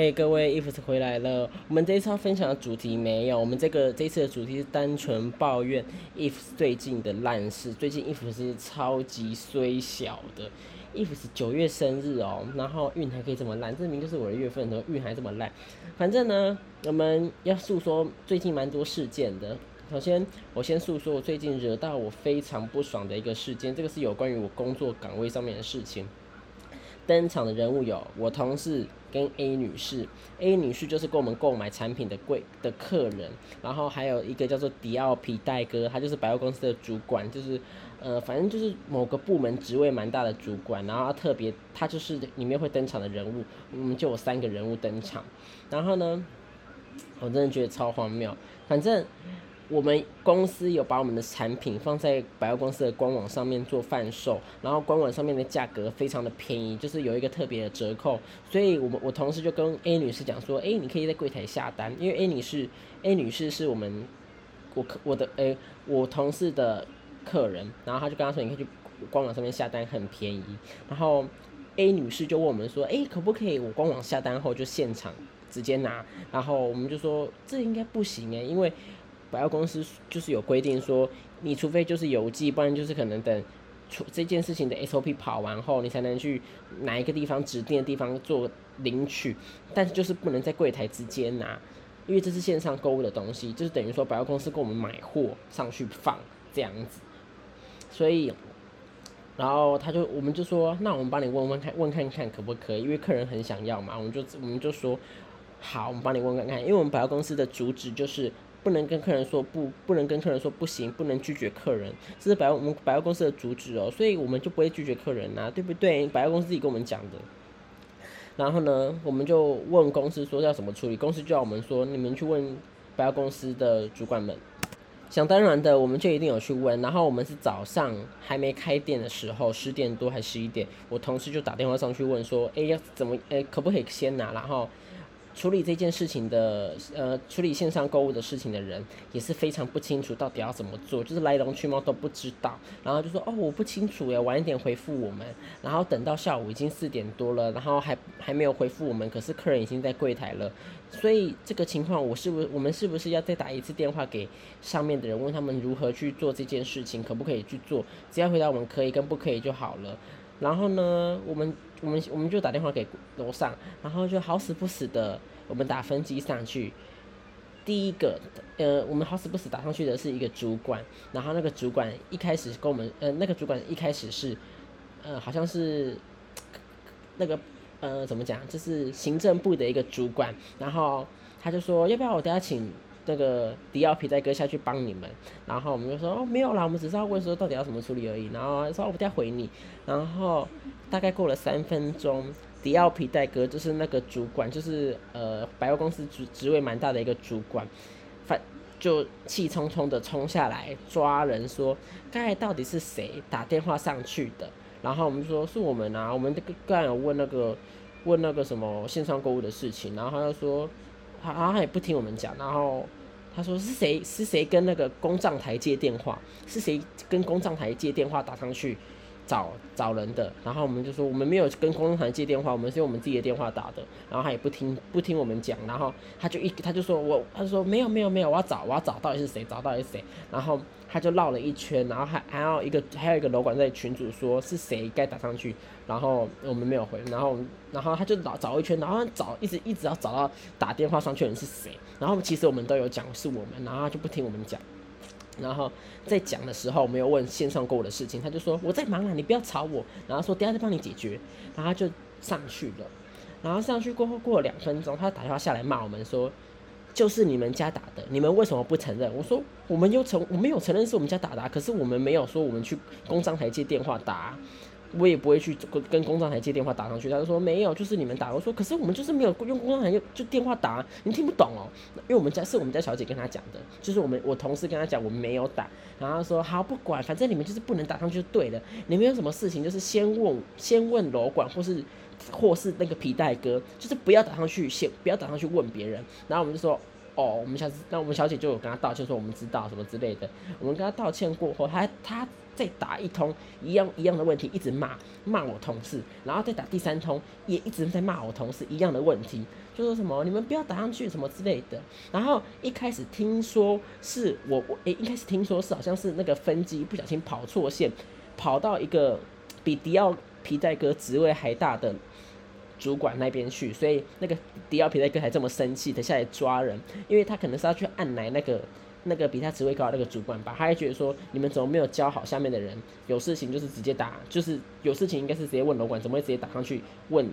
嘿，各位，if 回来了。我们这一次要分享的主题没有，我们这个这次的主题是单纯抱怨 if 最近的烂事。最近 if 是超级衰小的，if 是九月生日哦，然后运还可以这么烂，证明就是我的月份，然后运还这么烂。反正呢，我们要诉说最近蛮多事件的。首先，我先诉说我最近惹到我非常不爽的一个事件，这个是有关于我工作岗位上面的事情。登场的人物有我同事跟 A 女士，A 女士就是跟我们购买产品的贵的客人，然后还有一个叫做迪奥皮带哥，他就是百货公司的主管，就是呃反正就是某个部门职位蛮大的主管，然后他特别他就是里面会登场的人物，我们就有三个人物登场，然后呢，我真的觉得超荒谬，反正。我们公司有把我们的产品放在百货公司的官网上面做贩售，然后官网上面的价格非常的便宜，就是有一个特别的折扣，所以我们我同事就跟 A 女士讲说，哎，你可以在柜台下单，因为 A 女士 A 女士是我们我客我的诶我同事的客人，然后他就跟他说，你可以去官网上面下单，很便宜。然后 A 女士就问我们说，哎，可不可以我官网下单后就现场直接拿？然后我们就说这应该不行诶，因为百货公司就是有规定说，你除非就是邮寄，不然就是可能等出这件事情的 SOP 跑完后，你才能去哪一个地方指定的地方做领取，但是就是不能在柜台直接拿，因为这是线上购物的东西，就是等于说百货公司给我们买货上去放这样子，所以，然后他就我们就说，那我们帮你问问看，问看看可不可以，因为客人很想要嘛，我们就我们就说好，我们帮你问看看，因为我们百货公司的主旨就是。不能跟客人说不，不能跟客人说不行，不能拒绝客人，这是百货我们百货公司的主旨哦，所以我们就不会拒绝客人呐，对不对？百货公司自己跟我们讲的。然后呢，我们就问公司说要怎么处理，公司就要我们说你们去问百货公司的主管们。想当然的，我们就一定有去问。然后我们是早上还没开店的时候，十点多还十一点，我同事就打电话上去问说，哎，要怎么，哎，可不可以先拿？然后。处理这件事情的，呃，处理线上购物的事情的人也是非常不清楚到底要怎么做，就是来龙去脉都不知道，然后就说哦，我不清楚耶晚一点回复我们，然后等到下午已经四点多了，然后还还没有回复我们，可是客人已经在柜台了，所以这个情况我是不是我们是不是要再打一次电话给上面的人，问他们如何去做这件事情，可不可以去做？只要回答我们可以跟不可以就好了。然后呢，我们我们我们就打电话给楼上，然后就好死不死的，我们打分机上去。第一个，呃，我们好死不死打上去的是一个主管，然后那个主管一开始跟我们，呃，那个主管一开始是，呃，好像是那个，呃，怎么讲，就是行政部的一个主管，然后他就说，要不要我等下请。那个迪奥皮带哥下去帮你们，然后我们就说哦没有啦，我们只是要问说到底要怎么处理而已。然后说我不再回你。然后大概过了三分钟，迪奥皮带哥就是那个主管，就是呃百货公司职职位蛮大的一个主管，反就气冲冲的冲下来抓人说，刚才到底是谁打电话上去的？然后我们说是我们啊，我们这个刚有问那个问那个什么线上购物的事情，然后他就说，他他也不听我们讲，然后。他说是谁是谁跟那个公账台接电话？是谁跟公账台接电话打上去找找人的？然后我们就说我们没有跟公账台接电话，我们是用我们自己的电话打的。然后他也不听不听我们讲，然后他就一他就说我他说没有没有没有，我要找我要找到底是谁找到底是谁。然后他就绕了一圈，然后还还要一个还有一个楼管在群主说是谁该打上去。然后我们没有回，然后然后他就找找一圈，然后找一直一直要找到打电话上去的人是谁。然后其实我们都有讲是我们，然后他就不听我们讲。然后在讲的时候，没有问线上购物的事情，他就说我在忙啊，你不要吵我。然后说等下再帮你解决。然后就上去了。然后上去过后过了两分钟，他打电话下来骂我们说，就是你们家打的，你们为什么不承认？我说我们又承我没有承认是我们家打的，可是我们没有说我们去工商台接电话打。我也不会去跟跟公账台接电话打上去，他就说没有，就是你们打。我说可是我们就是没有用公账台就就电话打，你听不懂哦。因为我们家是我们家小姐跟他讲的，就是我们我同事跟他讲我没有打，然后说好不管，反正你们就是不能打上去就对了。你们有什么事情就是先问先问楼管或是或是那个皮带哥，就是不要打上去先不要打上去问别人。然后我们就说哦，我们下次那我们小姐就有跟他道歉说我们知道什么之类的。我们跟他道歉过后，他他。再打一通一样一样的问题，一直骂骂我同事，然后再打第三通也一直在骂我同事一样的问题，就说什么你们不要打上去什么之类的。然后一开始听说是我我诶，一开始听说是好像是那个分机不小心跑错线，跑到一个比迪奥皮带哥职位还大的。主管那边去，所以那个迪奥皮带哥还这么生气，他下来抓人，因为他可能是要去按来那个那个比他职位高的那个主管吧，他还觉得说你们怎么没有教好下面的人，有事情就是直接打，就是有事情应该是直接问楼管，怎么会直接打上去问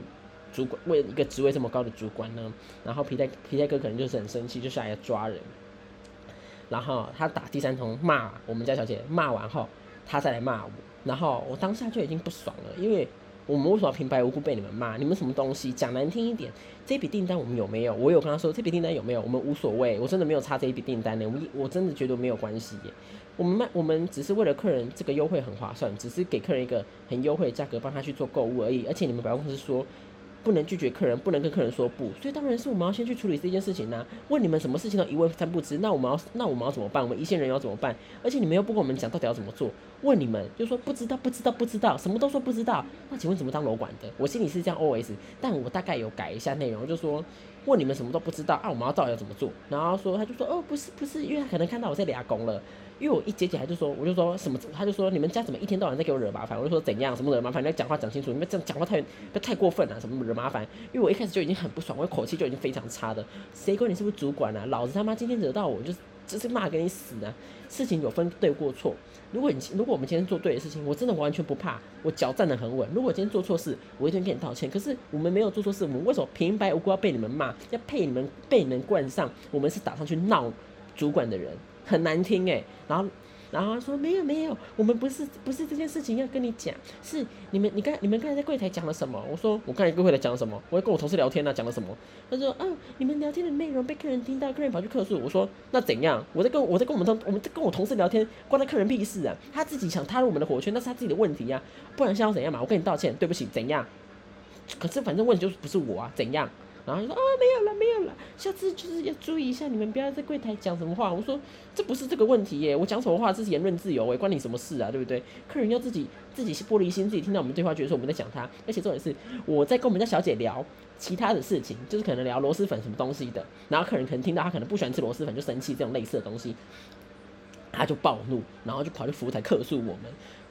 主管，问一个职位这么高的主管呢？然后皮带皮带哥可能就是很生气，就下来抓人，然后他打第三通骂我们家小姐，骂完后他再来骂我，然后我当下就已经不爽了，因为。我们为什么平白无故被你们骂？你们什么东西？讲难听一点，这笔订单我们有没有？我有跟他说这笔订单有没有？我们无所谓，我真的没有差这一笔订单呢。我们我真的觉得没有关系耶。我们卖，我们只是为了客人这个优惠很划算，只是给客人一个很优惠的价格，帮他去做购物而已。而且你们百货公司说。不能拒绝客人，不能跟客人说不，所以当然是我们要先去处理这件事情呢。问你们什么事情都一问三不知，那我们要那我们要怎么办？我们一线人要怎么办？而且你们又不跟我们讲到底要怎么做，问你们就说不知道，不知道，不知道，什么都说不知道。那请问怎么当楼管的？我心里是这样 OS，但我大概有改一下内容，就说问你们什么都不知道啊，我们到底要怎么做？然后说他就说哦，不是不是，因为他可能看到我在俩工了。因为我一接起来就说，我就说什么，他就说你们家怎么一天到晚在给我惹麻烦？我就说怎样，什么惹麻烦？你要讲话讲清楚，你们这样讲话太不太过分了，什么惹麻烦？因为我一开始就已经很不爽，我口气就已经非常差的。谁管你是不是主管啊？老子他妈今天惹到我，就是就是骂给你死啊！事情有分对过错，如果你如果我们今天做对的事情，我真的完全不怕，我脚站得很稳。如果今天做错事，我一定跟你道歉。可是我们没有做错事，我们为什么平白无故要被你们骂？要配你们被你们冠上我们是打算去闹主管的人，很难听诶。然后。然后说没有没有，我们不是不是这件事情要跟你讲，是你们你刚你们刚才在柜台讲了什么？我说我刚才柜台讲了什么？我在跟我同事聊天呢，讲了什么？他说嗯，你们聊天的内容被客人听到，客人跑去客诉。我说那怎样？我在跟我在跟我们同我们在跟我同事聊天，关他客人屁事啊！他自己想踏入我们的火圈，那是他自己的问题呀，不然是要怎样嘛？我跟你道歉，对不起，怎样？可是反正问题就是不是我啊，怎样？然后就说啊没有了没有了，下次就是要注意一下，你们不要在柜台讲什么话。我说这不是这个问题耶，我讲什么话这是言论自由诶，关你什么事啊，对不对？客人要自己自己玻璃心，自己听到我们对话，觉得说我们在讲他。而且重点是我在跟我们家小姐聊其他的事情，就是可能聊螺蛳粉什么东西的，然后客人可能听到他可能不喜欢吃螺蛳粉就生气这种类似的东西，他就暴怒，然后就跑去服务台客诉我们。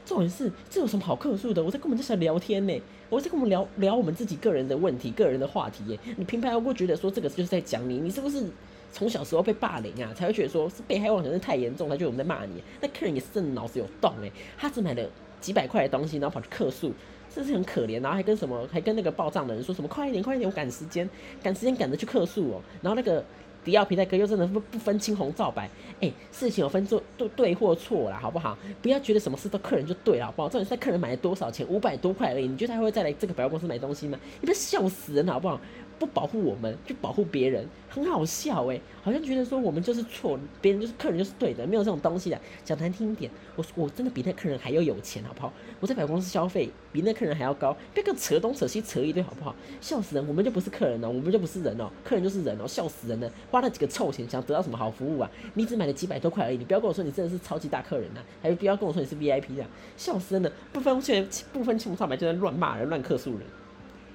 重点是这有什么好客诉的？我在跟我们家小聊天呢，我在跟我们聊聊我们自己个人的问题、个人的话题耶。你平白无故觉得说这个就是在讲你，你是不是从小时候被霸凌啊？才会觉得说是被害妄想症太严重，他觉得我们在骂你。那客人也是真的脑子有洞哎，他只买了几百块的东西，然后跑去客诉，是不是很可怜？然后还跟什么，还跟那个报账的人说什么快一点，快一点，我赶时间，赶时间赶着去客诉哦。然后那个。迪奥皮带哥又真的不不分青红皂白，哎，事情有分做对对或错啦，好不好？不要觉得什么事都客人就对了，好不好？重点是客人买了多少钱，五百多块而已，你觉得他会再来这个百货公司买东西吗？你不要笑死人，好不好？不保护我们，去保护别人，很好笑哎，好像觉得说我们就是错，别人就是客人就是对的，没有这种东西的。讲难听一点，我我真的比那客人还要有钱，好不好？我在百货公司消费比那客人还要高，别个扯东扯西扯一堆，好不好？笑死人，我们就不是客人哦，我们就不是人哦，客人就是人哦，笑死人了，花了几个臭钱想得到什么好服务啊？你只买了几百多块而已，你不要跟我说你真的是超级大客人呐，还有不要跟我说你是 VIP 啊，笑死人了，不分钱不分青红皂白就在乱骂人乱客诉人，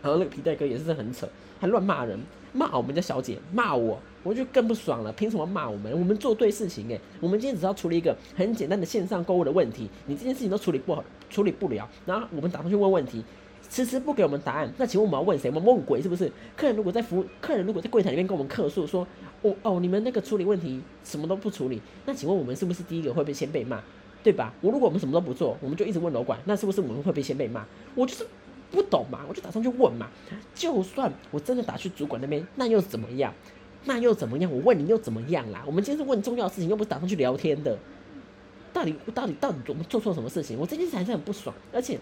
然后那个皮带哥也是很扯。还乱骂人，骂我们家小姐，骂我，我就更不爽了。凭什么骂我们？我们做对事情诶，我们今天只要处理一个很简单的线上购物的问题，你这件事情都处理不好，处理不了，然后我们打算去问问题，迟迟不给我们答案，那请问我们要问谁？我们问鬼是不是？客人如果在服务，客人如果在柜台里面跟我们客诉说，哦哦，你们那个处理问题什么都不处理，那请问我们是不是第一个会被先被骂？对吧？我如果我们什么都不做，我们就一直问楼管，那是不是我们会被先被骂？我就是。不懂嘛，我就打算去问嘛。就算我真的打去主管那边，那又怎么样？那又怎么样？我问你又怎么样啦？我们今天是问重要的事情，又不是打算去聊天的。到底到底到底我们做错什么事情？我这件事还是很不爽，而且。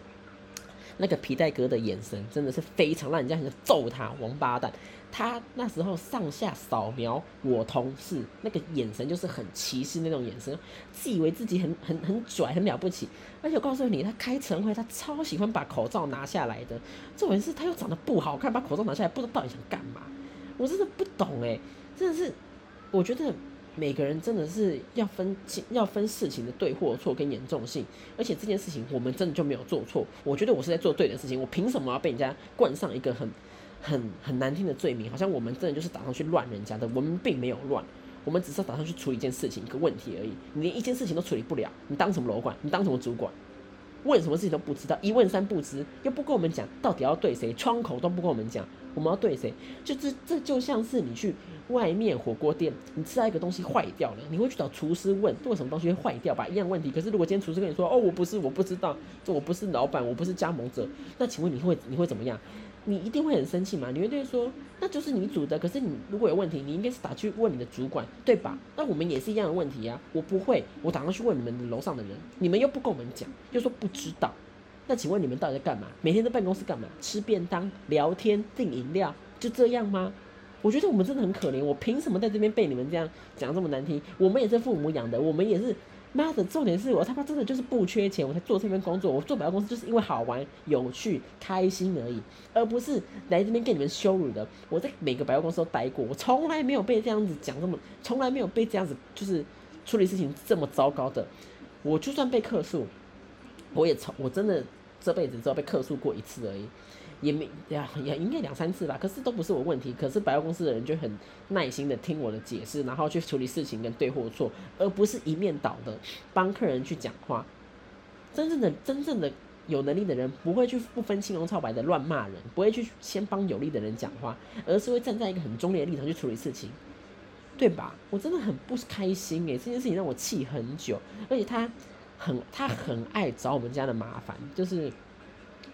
那个皮带哥的眼神真的是非常让人家想揍他，王八蛋！他那时候上下扫描我同事，那个眼神就是很歧视那种眼神，自以为自己很很很拽，很了不起。而且我告诉你，他开晨会，他超喜欢把口罩拿下来的。这种人是他又长得不好看，把口罩拿下来，不知道到底想干嘛。我真的不懂哎，真的是，我觉得每个人真的是要分要分事情的对或错跟严重性，而且这件事情我们真的就没有做错。我觉得我是在做对的事情，我凭什么要被人家冠上一个很很很难听的罪名？好像我们真的就是打算去乱人家的，我们并没有乱，我们只是打算去处理一件事情一个问题而已。你连一件事情都处理不了，你当什么楼管？你当什么主管？问什么事情都不知道，一问三不知，又不跟我们讲到底要对谁，窗口都不跟我们讲，我们要对谁？就这这就像是你去外面火锅店，你吃到一个东西坏掉了，你会去找厨师问为什么东西会坏掉吧？一样问题。可是如果今天厨师跟你说，哦，我不是，我不知道，这我不是老板，我不是加盟者，那请问你会你会怎么样？你一定会很生气嘛？你会对说，那就是你煮的。可是你如果有问题，你应该是打去问你的主管，对吧？那我们也是一样的问题呀。我不会，我打算去问你们楼上的人，你们又不跟我们讲，又说不知道。那请问你们到底在干嘛？每天在办公室干嘛？吃便当、聊天、订饮料，就这样吗？我觉得我们真的很可怜。我凭什么在这边被你们这样讲这么难听？我们也是父母养的，我们也是。妈的，重点是我他妈真的就是不缺钱，我才做这份工作。我做百货公司就是因为好玩、有趣、开心而已，而不是来这边跟你们羞辱的。我在每个百货公司都待过，我从来没有被这样子讲这么，从来没有被这样子就是处理事情这么糟糕的。我就算被克诉，我也从我真的。这辈子只有被客诉过一次而已，也没呀，也应该两三次吧。可是都不是我问题，可是百货公司的人就很耐心的听我的解释，然后去处理事情跟对或错，而不是一面倒的帮客人去讲话。真正的真正的有能力的人，不会去不分青红皂白的乱骂人，不会去先帮有利的人讲话，而是会站在一个很中立的立场去处理事情，对吧？我真的很不开心诶，这件事情让我气很久，而且他。很，他很爱找我们家的麻烦，就是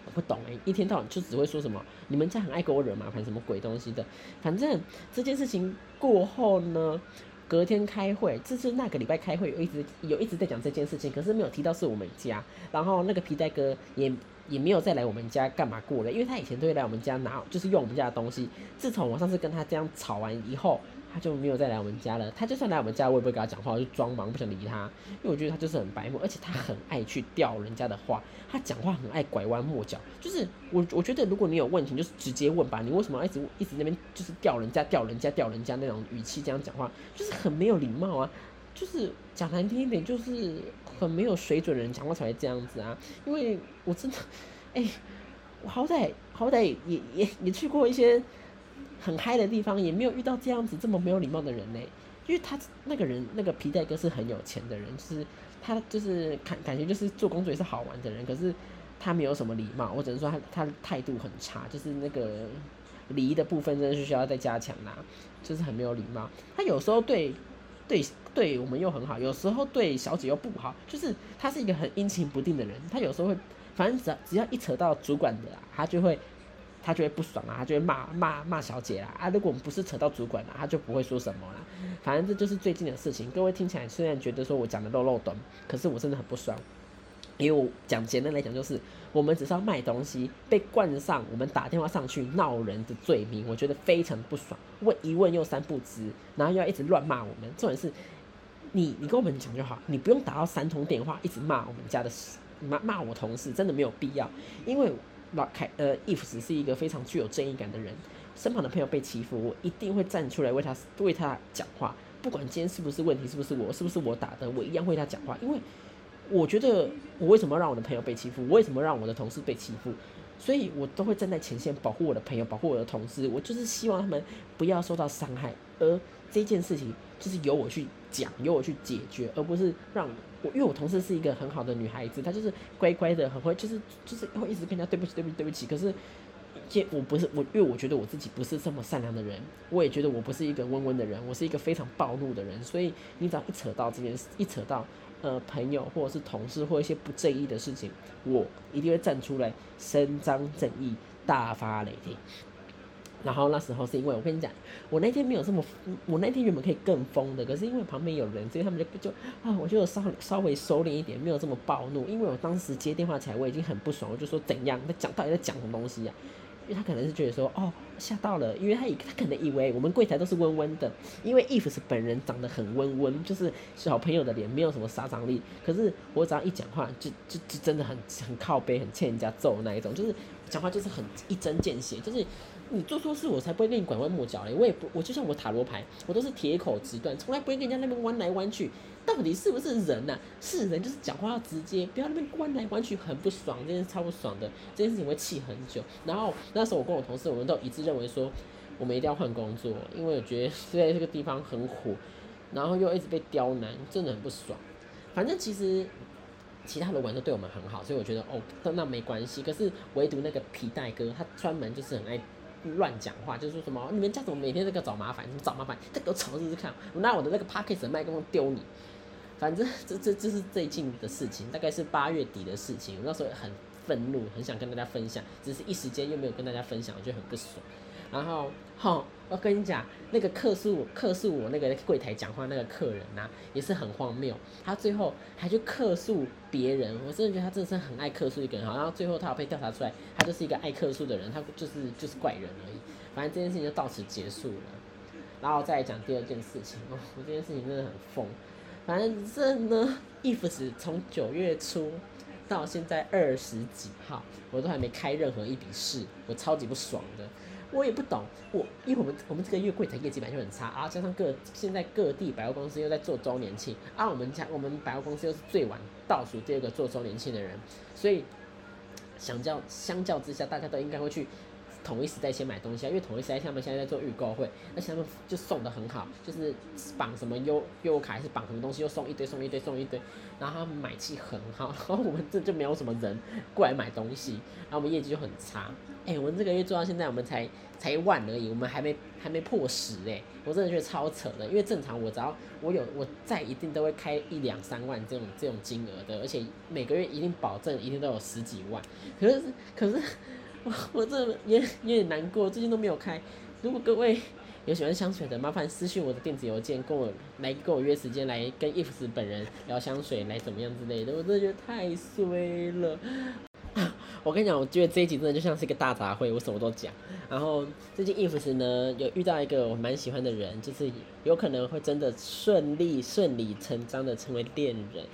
我不懂哎，一天到晚就只会说什么你们家很爱给我惹麻烦，什么鬼东西的。反正这件事情过后呢，隔天开会，这是那个礼拜开会有一直有一直在讲这件事情，可是没有提到是我们家。然后那个皮带哥也也没有再来我们家干嘛过了，因为他以前都会来我们家拿，就是用我们家的东西。自从我上次跟他这样吵完以后。他就没有再来我们家了。他就算来我们家，我也不会跟他讲话，我就装忙，不想理他。因为我觉得他就是很白目，而且他很爱去吊人家的话。他讲话很爱拐弯抹角，就是我我觉得如果你有问题，就是直接问吧。你为什么一直一直那边就是吊人家、吊人家、吊人家那种语气这样讲话，就是很没有礼貌啊。就是讲难听一点，就是很没有水准的人讲话才会这样子啊。因为我真的，哎，我好歹好歹也也也去过一些。很嗨的地方也没有遇到这样子这么没有礼貌的人呢，因为他那个人那个皮带哥是很有钱的人，就是他就是感感觉就是做工作也是好玩的人，可是他没有什么礼貌，我只能说他他态度很差，就是那个礼仪的部分真的是需要再加强啦，就是很没有礼貌。他有时候对对对我们又很好，有时候对小姐又不好，就是他是一个很阴晴不定的人，他有时候会反正只要只要一扯到主管的，他就会。他就会不爽啊，他就会骂骂骂小姐啦啊！如果我们不是扯到主管了，他就不会说什么啦。反正这就是最近的事情。各位听起来虽然觉得说我讲的漏漏短，可是我真的很不爽。因为我讲简单来讲，就是我们只是要卖东西，被冠上我们打电话上去闹人的罪名，我觉得非常不爽。问一问又三不知，然后又要一直乱骂我们。重点是，你你跟我们讲就好，你不用打到三通电话一直骂我们家的骂骂我同事，真的没有必要，因为。老凯，呃，if 是一个非常具有正义感的人，身旁的朋友被欺负，我一定会站出来为他为他讲话，不管今天是不是问题，是不是我，是不是我打的，我一样为他讲话，因为我觉得我为什么让我的朋友被欺负，我为什么让我的同事被欺负，所以我都会站在前线保护我的朋友，保护我的同事，我就是希望他们不要受到伤害，而这件事情就是由我去讲，由我去解决，而不是让。我因为我同事是一个很好的女孩子，她就是乖乖的，很会，就是就是会一直跟人家对不起，对不起，对不起。可是，见我不是我，因为我觉得我自己不是这么善良的人，我也觉得我不是一个温温的人，我是一个非常暴怒的人。所以你只要一扯到这件事，一扯到呃朋友或者是同事或一些不正义的事情，我一定会站出来伸张正义，大发雷霆。然后那时候是因为我跟你讲，我那天没有这么，我那天原本可以更疯的，可是因为旁边有人，所以他们就就啊，我就稍稍微收敛一点，没有这么暴怒。因为我当时接电话起来，我已经很不爽，我就说怎样？他讲到底在讲什么东西呀？因为他可能是觉得说哦吓到了，因为他他可能以为我们柜台都是温温的，因为 if 是本人长得很温温，就是小朋友的脸，没有什么杀伤力。可是我只要一讲话，就就就真的很很靠背，很欠人家揍那一种，就是讲话就是很一针见血，就是。你做错事，我才不会跟你拐弯抹角嘞。我也不，我就像我塔罗牌，我都是铁口直断，从来不会跟人家那边弯来弯去。到底是不是人呐？是人就是讲话要直接，不要那边弯来弯去，很不爽，这件事超不爽的，这件事情会气很久。然后那时候我跟我同事，我们都一致认为说，我们一定要换工作，因为我觉得在这个地方很苦，然后又一直被刁难，真的很不爽。反正其实其他的玩都对我们很好，所以我觉得哦，那没关系。可是唯独那个皮带哥，他专门就是很爱。乱讲话，就是说什么你们家怎么每天在个找麻烦？什么找麻烦？再给我吵试试看！我拿我的那个 p a c k e 的麦克风丢你！反正这这这是最近的事情，大概是八月底的事情。我那时候很愤怒，很想跟大家分享，只是一时间又没有跟大家分享，我觉得很不爽。然后，好，我跟你讲，那个客诉客诉我那个柜台讲话那个客人呐，也是很荒谬。他最后还去客诉别人，我真的觉得他真的是很爱客诉一个人。好，然后最后他被调查出来，他就是一个爱客诉的人，他就是就是怪人而已。反正这件事情就到此结束了。然后再讲第二件事情，哦，我这件事情真的很疯。反正这呢，if 从九月初到现在二十几号，我都还没开任何一笔事，我超级不爽的。我也不懂，我因为我们我们这个月柜台业绩本来就很差啊，加上各现在各地百货公司又在做周年庆啊，我们家我们百货公司又是最晚倒数第二个做周年庆的人，所以相较相较之下，大家都应该会去。统一时代先买东西啊，因为统一时代他们现在在做预购会，而且他们就送的很好，就是绑什么优优卡还是绑什么东西，又送一堆送一堆送一堆，然后他们买气很好，然后我们这就没有什么人过来买东西，然后我们业绩就很差。哎，我们这个月做到现在，我们才才一万而已，我们还没还没破十哎，我真的觉得超扯的，因为正常我只要我有我在一定都会开一两三万这种这种金额的，而且每个月一定保证一定都有十几万，可是可是。我我这也有点难过，最近都没有开。如果各位有喜欢香水的，麻烦私信我的电子邮件，跟我来跟我约时间来跟 ifs 本人聊香水，来怎么样之类的。我真的觉得太衰了。我跟你讲，我觉得这一集真的就像是一个大杂烩，我什么都讲。然后最近 ifs 呢有遇到一个我蛮喜欢的人，就是有可能会真的顺利顺理成章的成为恋人。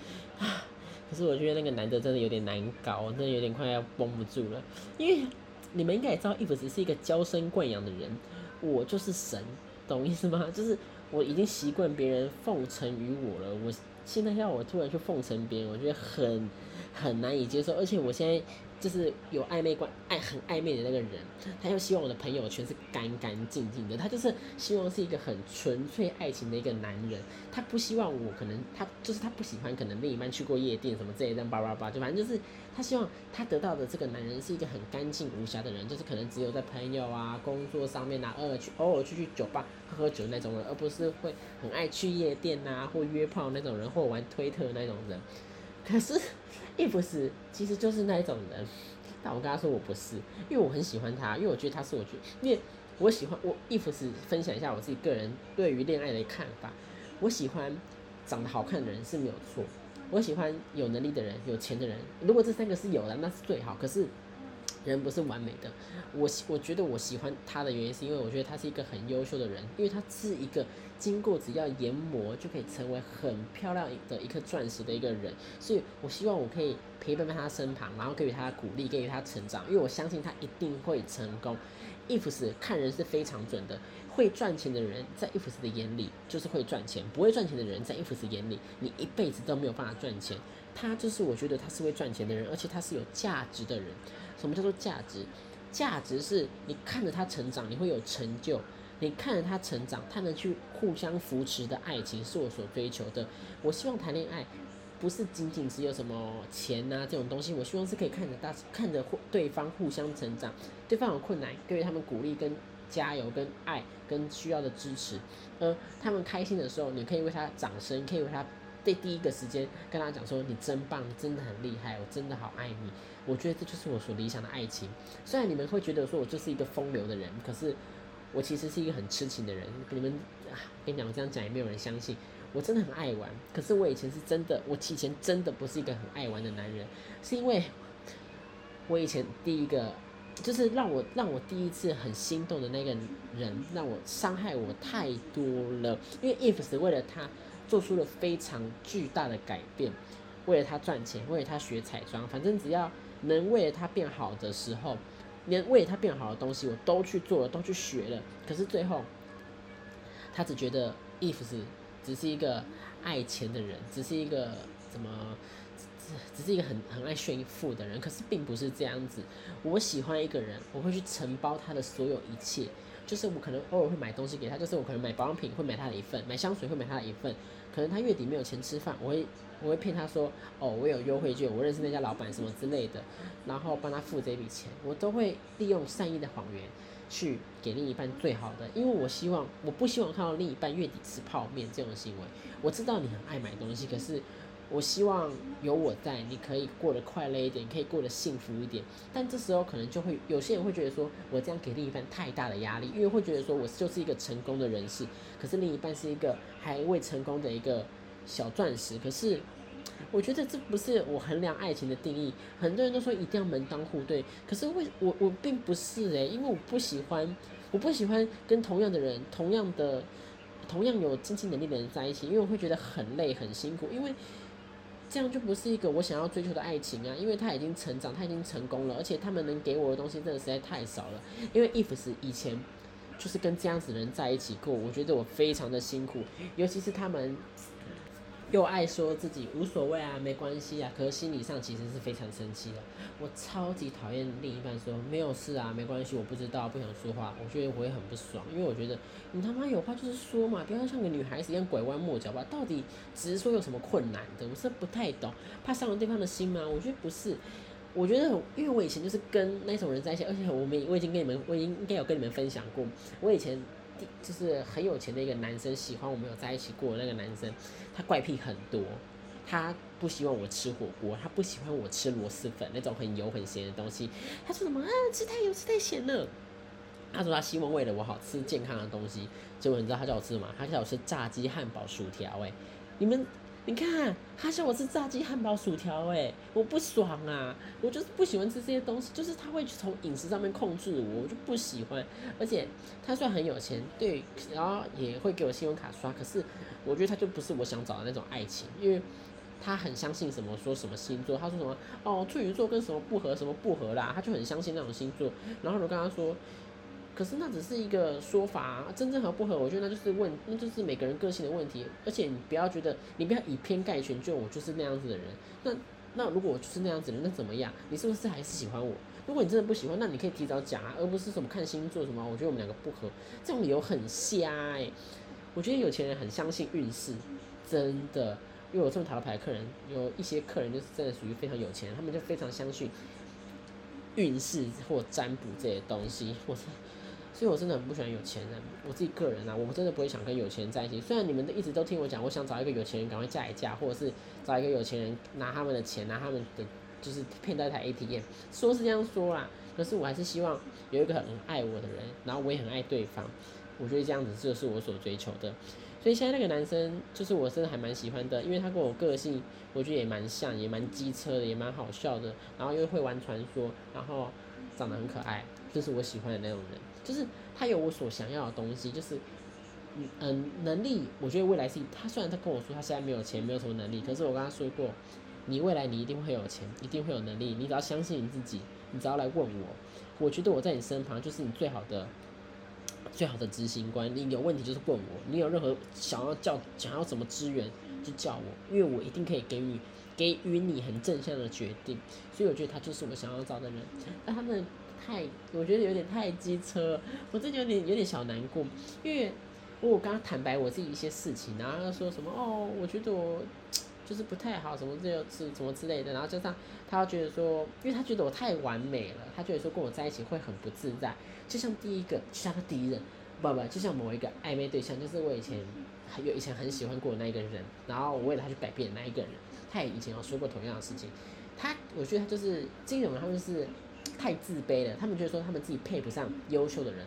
可是我觉得那个男的真的有点难搞，真的有点快要绷不住了。因为你们应该也知道，伊芙只是一个娇生惯养的人，我就是神，懂意思吗？就是我已经习惯别人奉承于我了，我现在要我突然去奉承别人，我觉得很很难以接受，而且我现在。就是有暧昧关爱很暧昧的那个人，他又希望我的朋友圈是干干净净的，他就是希望是一个很纯粹爱情的一个男人，他不希望我可能他就是他不喜欢可能另一半去过夜店什么这一样叭叭叭，就反正就是他希望他得到的这个男人是一个很干净无瑕的人，就是可能只有在朋友啊工作上面啊偶尔去偶尔去去酒吧喝喝酒那种人，而不是会很爱去夜店呐或约炮那种人或玩推特那种人，可是。亦不是，其实就是那一种人，但我跟他说我不是，因为我很喜欢他，因为我觉得他是我觉，因为我喜欢我亦不是分享一下我自己个人对于恋爱的看法，我喜欢长得好看的人是没有错，我喜欢有能力的人、有钱的人，如果这三个是有的，那是最好。可是。人不是完美的，我我觉得我喜欢他的原因是因为我觉得他是一个很优秀的人，因为他是一个经过只要研磨就可以成为很漂亮的一颗钻石的一个人，所以我希望我可以陪伴在他身旁，然后给予他鼓励，给予他成长，因为我相信他一定会成功。ifs 看人是非常准的，会赚钱的人在 ifs 的眼里就是会赚钱，不会赚钱的人在 ifs 眼里你一辈子都没有办法赚钱。他就是我觉得他是会赚钱的人，而且他是有价值的人。什么叫做价值？价值是你看着他成长，你会有成就；你看着他成长，他能去互相扶持的爱情是我所追求的。我希望谈恋爱不是仅仅只有什么钱呐这种东西，我希望是可以看着大看着对方互相成长，对方有困难给予他们鼓励跟加油跟爱跟需要的支持，而他们开心的时候，你可以为他掌声，可以为他。在第一个时间跟他讲说：“你真棒，真的很厉害，我真的好爱你。”我觉得这就是我所理想的爱情。虽然你们会觉得说我就是一个风流的人，可是我其实是一个很痴情的人。你们啊，跟你讲，我这样讲也没有人相信。我真的很爱玩，可是我以前是真的，我以前真的不是一个很爱玩的男人，是因为我以前第一个就是让我让我第一次很心动的那个人，让我伤害我太多了。因为 if 是为了他。做出了非常巨大的改变，为了他赚钱，为了他学彩妆，反正只要能为了他变好的时候，连为了他变好的东西我都去做了，都去学了，可是最后他只觉得 if 是只是一个爱钱的人，只是一个怎么？只是一个很很爱炫富的人，可是并不是这样子。我喜欢一个人，我会去承包他的所有一切。就是我可能偶尔会买东西给他，就是我可能买保养品会买他的一份，买香水会买他的一份。可能他月底没有钱吃饭，我会我会骗他说，哦，我有优惠券，我认识那家老板什么之类的，然后帮他付这笔钱。我都会利用善意的谎言去给另一半最好的，因为我希望我不希望看到另一半月底吃泡面这种行为。我知道你很爱买东西，可是。我希望有我在，你可以过得快乐一点，可以过得幸福一点。但这时候可能就会有些人会觉得说，我这样给另一半太大的压力，因为会觉得说我就是一个成功的人士，可是另一半是一个还未成功的一个小钻石。可是我觉得这不是我衡量爱情的定义。很多人都说一定要门当户对，可是为我我并不是诶，因为我不喜欢，我不喜欢跟同样的人、同样的、同样有经济能力的人在一起，因为我会觉得很累、很辛苦，因为。这样就不是一个我想要追求的爱情啊，因为他已经成长，他已经成功了，而且他们能给我的东西真的实在太少了。因为 if 是以前就是跟这样子的人在一起过，我觉得我非常的辛苦，尤其是他们。又爱说自己无所谓啊，没关系啊，可是心理上其实是非常生气的。我超级讨厌另一半说没有事啊，没关系，我不知道，不想说话。我觉得我也很不爽，因为我觉得你他妈有话就是说嘛，不要像个女孩子一样拐弯抹角吧。到底只是说有什么困难的？我是不太懂，怕伤了对方的心吗？我觉得不是，我觉得因为我以前就是跟那种人在一起，而且我们我已经跟你们，我已经应该有跟你们分享过，我以前。就是很有钱的一个男生，喜欢我们有在一起过的那个男生，他怪癖很多，他不希望我吃火锅，他不喜欢我吃螺蛳粉那种很油很咸的东西。他说什么啊，吃太油吃太咸了。他说他希望为了我好吃健康的东西，结果你知道他叫我吃什么？他叫我吃炸鸡、汉堡、薯条。哎，你们。你看，他叫我吃炸鸡、汉堡、薯条，哎，我不爽啊！我就是不喜欢吃这些东西，就是他会从饮食上面控制我，我就不喜欢。而且他虽然很有钱，对，然后也会给我信用卡刷，可是我觉得他就不是我想找的那种爱情，因为他很相信什么说什么星座，他说什么哦处女座跟什么不合什么不合啦，他就很相信那种星座。然后我跟他说。可是那只是一个说法啊，真正合不合，我觉得那就是问，那就是每个人个性的问题。而且你不要觉得，你不要以偏概全，就我就是那样子的人。那那如果我就是那样子的人，那怎么样？你是不是还是喜欢我？如果你真的不喜欢，那你可以提早讲啊，而不是什么看星座什么。我觉得我们两个不合，这种理由很瞎哎。我觉得有钱人很相信运势，真的。因为我这么讨的牌客人，有一些客人就是真的属于非常有钱，他们就非常相信运势或占卜这些东西，或是。所以我真的很不喜欢有钱人，我自己个人啊，我真的不会想跟有钱人在一起。虽然你们一直都听我讲，我想找一个有钱人赶快嫁一嫁，或者是找一个有钱人拿他们的钱，拿他们的就是骗到一台 ATM，说是这样说啦，可是我还是希望有一个很爱我的人，然后我也很爱对方。我觉得这样子就是我所追求的。所以现在那个男生就是我真的还蛮喜欢的，因为他跟我个性我觉得也蛮像，也蛮机车的，也蛮好笑的，然后又会玩传说，然后长得很可爱，就是我喜欢的那种人。就是他有我所想要的东西，就是嗯嗯能力，我觉得未来是他虽然他跟我说他现在没有钱，没有什么能力，可是我跟他说过，你未来你一定会有钱，一定会有能力，你只要相信你自己，你只要来问我，我觉得我在你身旁就是你最好的最好的执行官，你有问题就是问我，你有任何想要叫想要什么资源就叫我，因为我一定可以给予给予你很正向的决定，所以我觉得他就是我想要找的人，那他们。太，我觉得有点太机车，我真的有点有点小难过，因为我刚刚坦白我自己一些事情，然后他说什么哦，我觉得我就是不太好，什么这是什么之类的，然后加上他觉得说，因为他觉得我太完美了，他觉得说跟我在一起会很不自在，就像第一个，就像他敌人，不不，就像某一个暧昧对象，就是我以前有以前很喜欢过的那一个人，然后我为了他去改变那一个人，他也以前有说过同样的事情，他我觉得他就是金融，他们是。太自卑了，他们觉得说他们自己配不上优秀的人，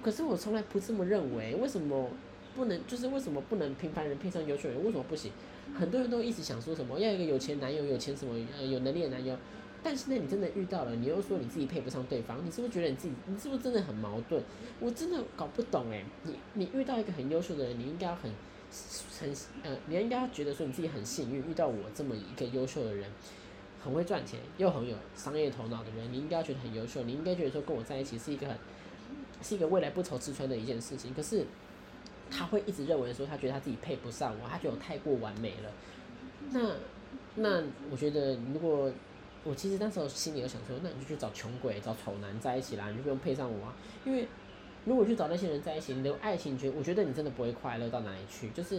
可是我从来不这么认为。为什么不能？就是为什么不能平凡人配上优秀人？为什么不行？很多人都一直想说什么要一个有钱男友，有钱什么呃有能力的男友，但是呢，你真的遇到了，你又说你自己配不上对方，你是不是觉得你自己，你是不是真的很矛盾？我真的搞不懂诶。你你遇到一个很优秀的人，你应该要很很呃，你应该要觉得说你自己很幸运遇到我这么一个优秀的人。很会赚钱又很有商业头脑的人，你应该觉得很优秀，你应该觉得说跟我在一起是一个很是一个未来不愁吃穿的一件事情。可是他会一直认为说，他觉得他自己配不上我，他觉得我太过完美了。那那我觉得，如果我其实那时候心里有想说，那你就去找穷鬼、找丑男在一起啦，你就不用配上我啊。因为如果去找那些人在一起，你的爱情觉，我觉得你真的不会快乐到哪里去，就是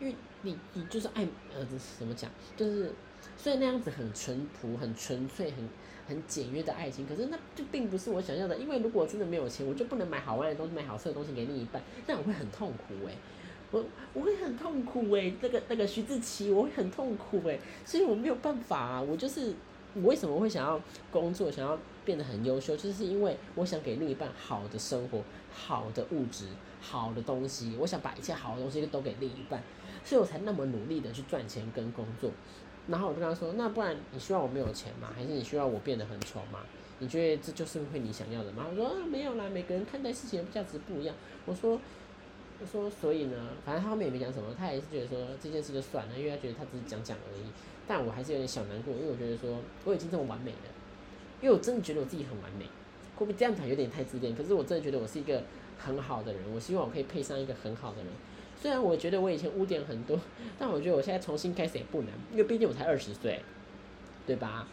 因为你你就是爱呃怎么讲，就是虽然那样子很淳朴、很纯粹、很很简约的爱情，可是那就并不是我想要的。因为如果真的没有钱，我就不能买好玩的东西、买好吃的东西给另一半，那我会很痛苦诶。我我会很痛苦诶，那个那个徐志奇，我会很痛苦诶，所以我没有办法啊。我就是我为什么会想要工作，想要变得很优秀，就是因为我想给另一半好的生活、好的物质、好的东西，我想把一切好的东西都给另一半，所以我才那么努力的去赚钱跟工作。然后我就跟他说：“那不然你希望我没有钱吗？还是你希望我变得很丑吗？你觉得这就是会你想要的吗？”我说：“啊，没有啦，每个人看待事情的价值不一样。”我说：“我说，所以呢，反正他后面也没讲什么，他也是觉得说这件事就算了，因为他觉得他只是讲讲而已。但我还是有点小难过，因为我觉得说我已经这么完美了，因为我真的觉得我自己很完美。会不会这样讲有点太自恋？可是我真的觉得我是一个很好的人，我希望我可以配上一个很好的人。”虽然我觉得我以前污点很多，但我觉得我现在重新开始也不难，因为毕竟我才二十岁，对吧？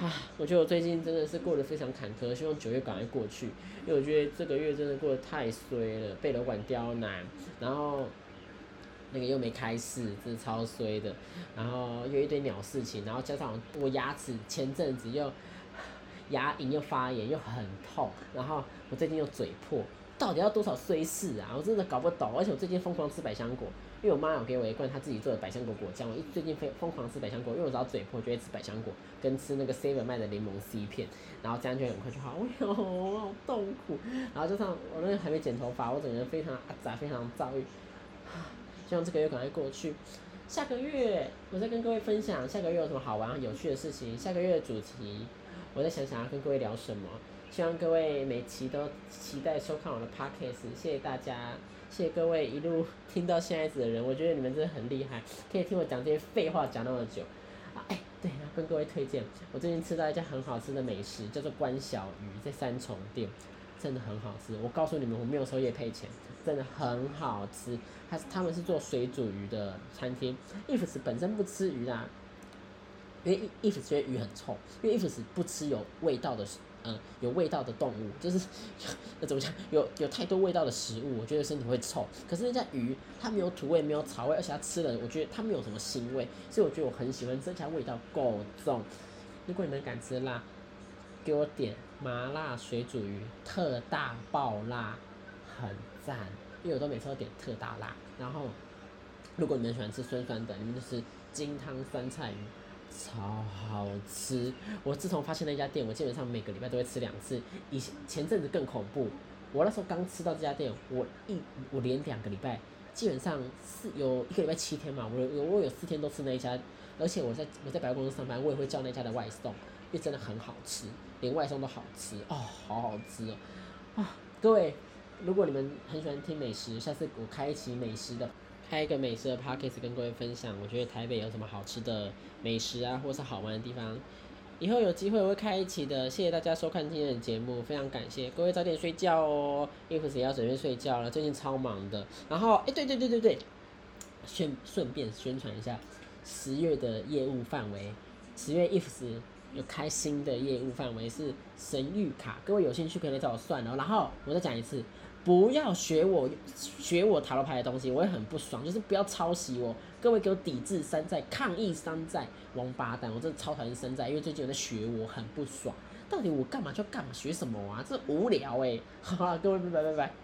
啊，我觉得我最近真的是过得非常坎坷，希望九月赶快过去，因为我觉得这个月真的过得太衰了，被楼管刁难，然后那个又没开市，真的超衰的，然后又一堆鸟事情，然后加上我牙齿前阵子又 牙龈又发炎又很痛，然后我最近又嘴破。到底要多少碎事啊？我真的搞不懂。而且我最近疯狂吃百香果，因为我妈有给我一罐她自己做的百香果果酱。我一最近疯疯狂吃百香果，因为我只要嘴破就会吃百香果，跟吃那个 Seven 卖的柠檬 C 片，然后这样就很快就好。哎呦，我好痛苦。然后加上我那个还没剪头发，我整个人非常阿杂，非常躁郁。希望这个月赶快过去。下个月我再跟各位分享下个月有什么好玩有趣的事情。下个月的主题，我再想想要跟各位聊什么。希望各位每期都期待收看我的 podcast，谢谢大家，谢谢各位一路 听到现在子的人，我觉得你们真的很厉害，可以听我讲这些废话讲那么久。啊，哎，对，要跟各位推荐，我最近吃到一家很好吃的美食，叫做关小鱼，在三重店，真的很好吃。我告诉你们，我没有收业配钱，真的很好吃。他他们是做水煮鱼的餐厅，ifs 本身不吃鱼啦，因为 ifs 觉得鱼很臭，因为 ifs 不吃有味道的。嗯，有味道的动物，就是那怎么讲？有有太多味道的食物，我觉得身体会臭。可是那家鱼，它没有土味，没有草味，而且它吃了，我觉得它没有什么腥味，所以我觉得我很喜欢这家味道够重。如果你们敢吃辣，给我点麻辣水煮鱼，特大爆辣，很赞。因为我都每次都点特大辣。然后，如果你们喜欢吃酸酸的，你们就是金汤酸菜鱼。超好吃！我自从发现那家店，我基本上每个礼拜都会吃两次。以前前阵子更恐怖，我那时候刚吃到这家店，我一我连两个礼拜，基本上四有一个礼拜七天嘛，我有我有四天都吃那一家，而且我在我在百货公司上班，我也会叫那家的外送，因为真的很好吃，连外送都好吃哦，好好吃哦！啊，各位，如果你们很喜欢听美食，下次我开启美食的。开一个美食的 podcast 跟各位分享，我觉得台北有什么好吃的美食啊，或是好玩的地方，以后有机会我会开一期的。谢谢大家收看今天的节目，非常感谢各位早点睡觉哦，一会儿也要准备睡觉了，最近超忙的。然后，哎，对对对对对，宣顺便宣传一下十月的业务范围，十月 ifs 有开新的业务范围是神谕卡，各位有兴趣可以来找我算哦。然后我再讲一次。不要学我学我塔罗牌的东西，我也很不爽。就是不要抄袭我，各位给我抵制山寨，抗议山寨，王八蛋！我真的超讨厌山寨，因为最近有在学我，很不爽。到底我干嘛就干嘛，学什么啊？这无聊哎！好了，各位拜拜拜拜。